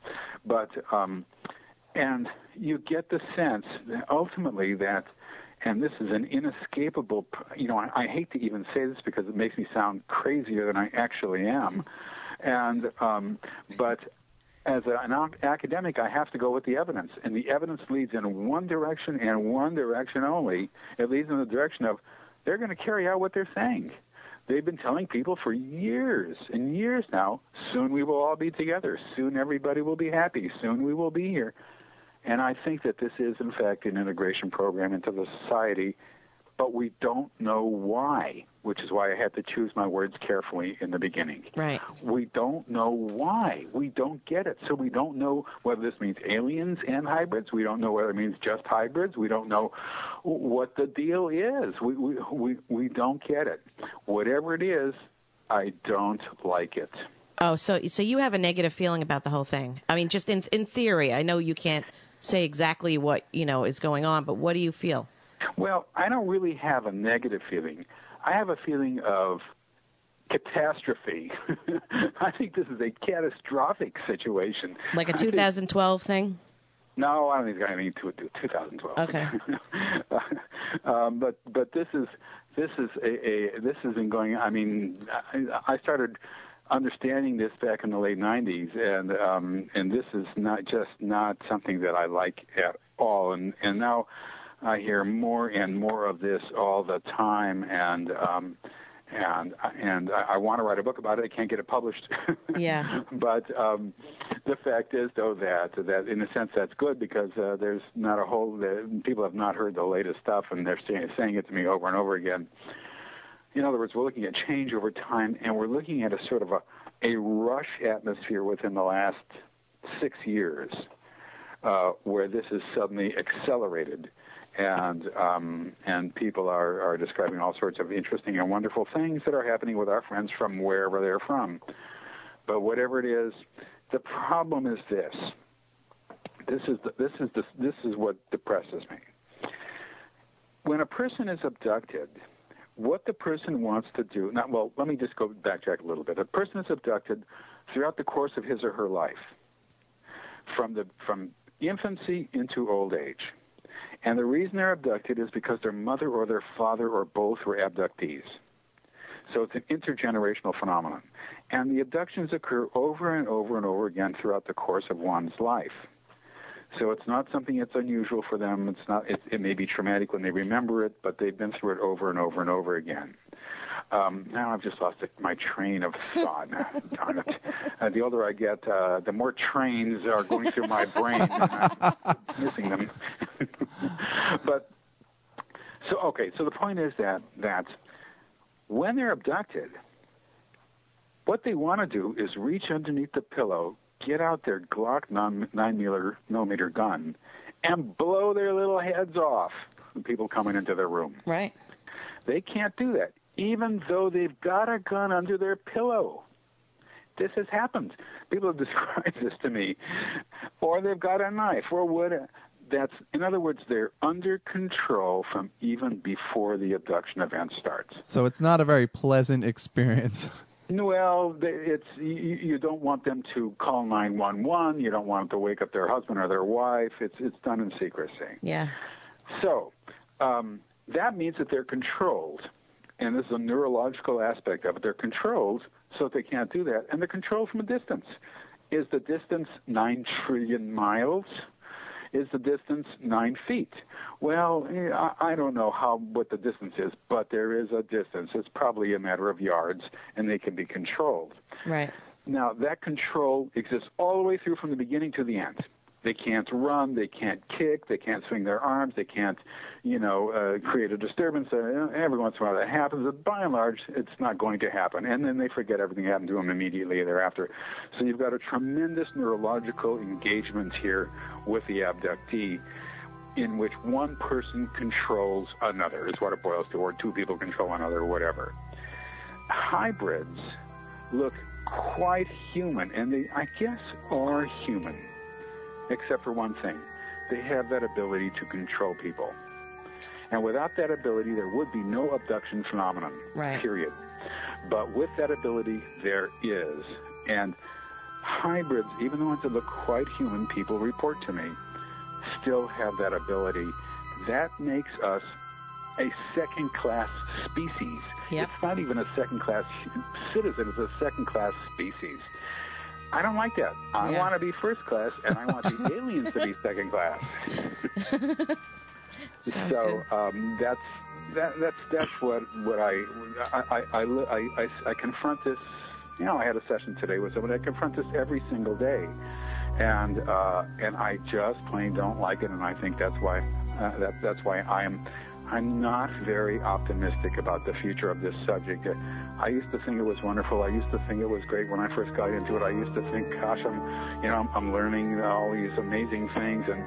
But um, and you get the sense that ultimately that, and this is an inescapable. You know, I, I hate to even say this because it makes me sound crazier than I actually am, and um, but as an academic, I have to go with the evidence, and the evidence leads in one direction and one direction only. It leads in the direction of they're going to carry out what they're saying. They've been telling people for years and years now, soon we will all be together. Soon everybody will be happy. Soon we will be here. And I think that this is, in fact, an integration program into the society but we don't know why, which is why I had to choose my words carefully in the beginning. Right. We don't know why. We don't get it. So we don't know whether this means aliens and hybrids. We don't know whether it means just hybrids. We don't know what the deal is. We we we, we don't get it. Whatever it is, I don't like it. Oh, so so you have a negative feeling about the whole thing. I mean, just in in theory. I know you can't say exactly what, you know, is going on, but what do you feel? Well, I don't really have a negative feeling. I have a feeling of catastrophe. I think this is a catastrophic situation. Like a 2012 think, thing? No, I don't think it's going to be 2012. Okay. um, but but this is this is a, a this has been going. I mean, I, I started understanding this back in the late 90s, and um, and this is not just not something that I like at all. And and now I hear more and more of this all the time, and um, and and I, I want to write a book about it. I can't get it published. Yeah. but um, the fact is, though, that that in a sense that's good because uh, there's not a whole the, people have not heard the latest stuff, and they're saying, saying it to me over and over again. In other words, we're looking at change over time, and we're looking at a sort of a a rush atmosphere within the last six years, uh, where this is suddenly accelerated and um, and people are, are describing all sorts of interesting and wonderful things that are happening with our friends from wherever they're from. But whatever it is, the problem is this. This is the, this is the, this is what depresses me. When a person is abducted, what the person wants to do. Not well, let me just go backtrack a little bit. A person is abducted throughout the course of his or her life, from the from infancy into old age. And the reason they're abducted is because their mother or their father or both were abductees. So it's an intergenerational phenomenon. And the abductions occur over and over and over again throughout the course of one's life. So it's not something that's unusual for them. It's not. It, it may be traumatic when they remember it, but they've been through it over and over and over again. Um, now I've just lost my train of thought. Darn it! Uh, the older I get, uh, the more trains are going through my brain, and I'm missing them. but so okay. So the point is that that when they're abducted, what they want to do is reach underneath the pillow, get out their Glock 9 millimeter gun, and blow their little heads off. People coming into their room. Right. They can't do that, even though they've got a gun under their pillow. This has happened. People have described this to me, or they've got a knife, or what. That's in other words, they're under control from even before the abduction event starts. So it's not a very pleasant experience. Well, it's you, you don't want them to call 911. You don't want them to wake up their husband or their wife. It's it's done in secrecy. Yeah. So um, that means that they're controlled, and this is a neurological aspect of it. They're controlled so that they can't do that, and they're controlled from a distance. Is the distance nine trillion miles? Is the distance nine feet? Well, I, I don't know how what the distance is, but there is a distance. It's probably a matter of yards, and they can be controlled. Right. Now that control exists all the way through from the beginning to the end. They can't run, they can't kick, they can't swing their arms, they can't, you know, uh, create a disturbance. Uh, every once in a while that happens, but by and large, it's not going to happen. And then they forget everything happened to them immediately thereafter. So you've got a tremendous neurological engagement here with the abductee in which one person controls another, is what it boils to, or two people control another, or whatever. Hybrids look quite human, and they, I guess, are human except for one thing. They have that ability to control people. And without that ability, there would be no abduction phenomenon, Right. period. But with that ability, there is. And hybrids, even the ones that look quite human, people report to me, still have that ability. That makes us a second class species. Yep. It's not even a second class citizen, it's a second class species. I don't like that. I Yeah. want to be first class, and I want the aliens to be second class. So um, that's that, that's that's what what I I, I I I I I confront this. You know, I had a session today with someone. I confront this every single day, and uh, and I just plain don't like it, and I think that's why uh, that that's why I am. I'm not very optimistic about the future of this subject. Uh, I used to think it was wonderful. I used to think it was great when I first got into it. I used to think, gosh, I'm, you know, I'm, I'm learning all these amazing things, and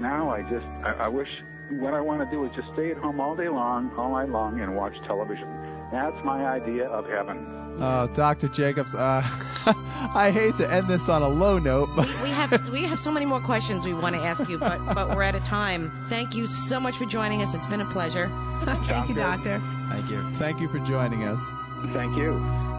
now I just, I, I wish what I want to do is just stay at home all day long, all night long, and watch television. That's my idea of heaven. Oh, Dr. Jacobs, uh, I hate to end this on a low note, but we have we have so many more questions we want to ask you, but but we're out of time. Thank you so much for joining us. It's been a pleasure. Thank you, doctor. Thank you. thank you for joining us. Thank you.